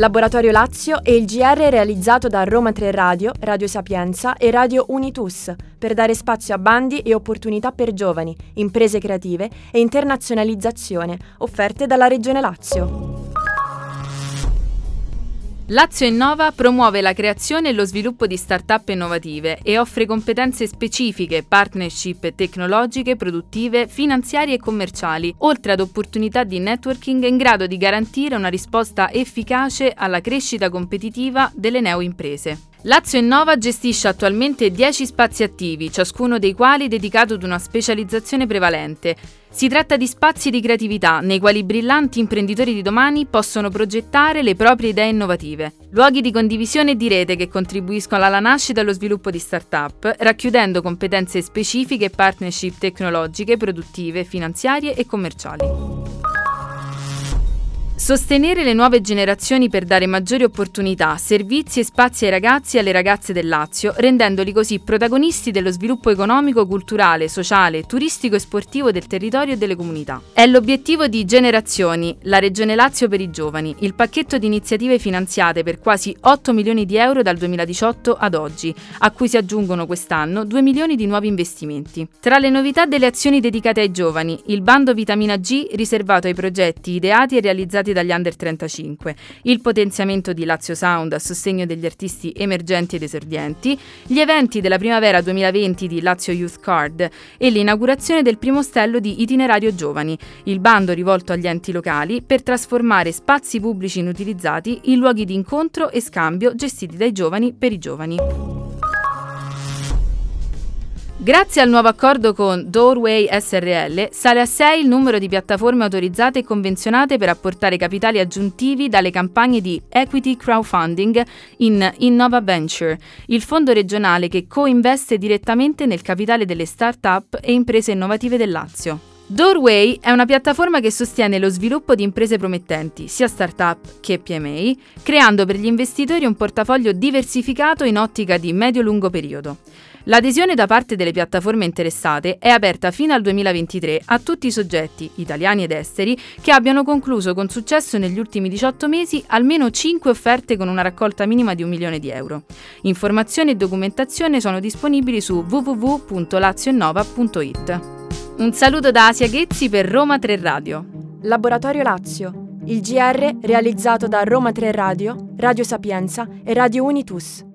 Laboratorio Lazio e il GR realizzato da Roma 3 Radio, Radio Sapienza e Radio Unitus per dare spazio a bandi e opportunità per giovani, imprese creative e internazionalizzazione offerte dalla Regione Lazio. Lazio Innova promuove la creazione e lo sviluppo di start-up innovative e offre competenze specifiche, partnership tecnologiche, produttive, finanziarie e commerciali, oltre ad opportunità di networking in grado di garantire una risposta efficace alla crescita competitiva delle neoimprese. Lazio Innova gestisce attualmente 10 spazi attivi, ciascuno dei quali dedicato ad una specializzazione prevalente. Si tratta di spazi di creatività nei quali brillanti imprenditori di domani possono progettare le proprie idee innovative. Luoghi di condivisione e di rete che contribuiscono alla nascita e allo sviluppo di start-up, racchiudendo competenze specifiche e partnership tecnologiche, produttive, finanziarie e commerciali. Sostenere le nuove generazioni per dare maggiori opportunità, servizi e spazi ai ragazzi e alle ragazze del Lazio, rendendoli così protagonisti dello sviluppo economico, culturale, sociale, turistico e sportivo del territorio e delle comunità. È l'obiettivo di Generazioni, la Regione Lazio per i giovani, il pacchetto di iniziative finanziate per quasi 8 milioni di euro dal 2018 ad oggi, a cui si aggiungono quest'anno 2 milioni di nuovi investimenti. Tra le novità delle azioni dedicate ai giovani, il bando Vitamina G riservato ai progetti ideati e realizzati realizzati dagli under 35, il potenziamento di Lazio Sound a sostegno degli artisti emergenti ed esordienti, gli eventi della primavera 2020 di Lazio Youth Card e l'inaugurazione del primo stello di Itinerario Giovani, il bando rivolto agli enti locali per trasformare spazi pubblici inutilizzati in luoghi di incontro e scambio gestiti dai giovani per i giovani. Grazie al nuovo accordo con Doorway SRL sale a 6 il numero di piattaforme autorizzate e convenzionate per apportare capitali aggiuntivi dalle campagne di equity crowdfunding in Innova Venture, il fondo regionale che co-investe direttamente nel capitale delle start-up e imprese innovative del Lazio. Doorway è una piattaforma che sostiene lo sviluppo di imprese promettenti, sia start-up che PMI, creando per gli investitori un portafoglio diversificato in ottica di medio-lungo periodo. L'adesione da parte delle piattaforme interessate è aperta fino al 2023 a tutti i soggetti, italiani ed esteri, che abbiano concluso con successo negli ultimi 18 mesi almeno 5 offerte con una raccolta minima di un milione di euro. Informazioni e documentazione sono disponibili su www.lazionnova.it. Un saluto da Asia Ghezzi per Roma 3 Radio. Laboratorio Lazio, il GR realizzato da Roma 3 Radio, Radio Sapienza e Radio Unitus.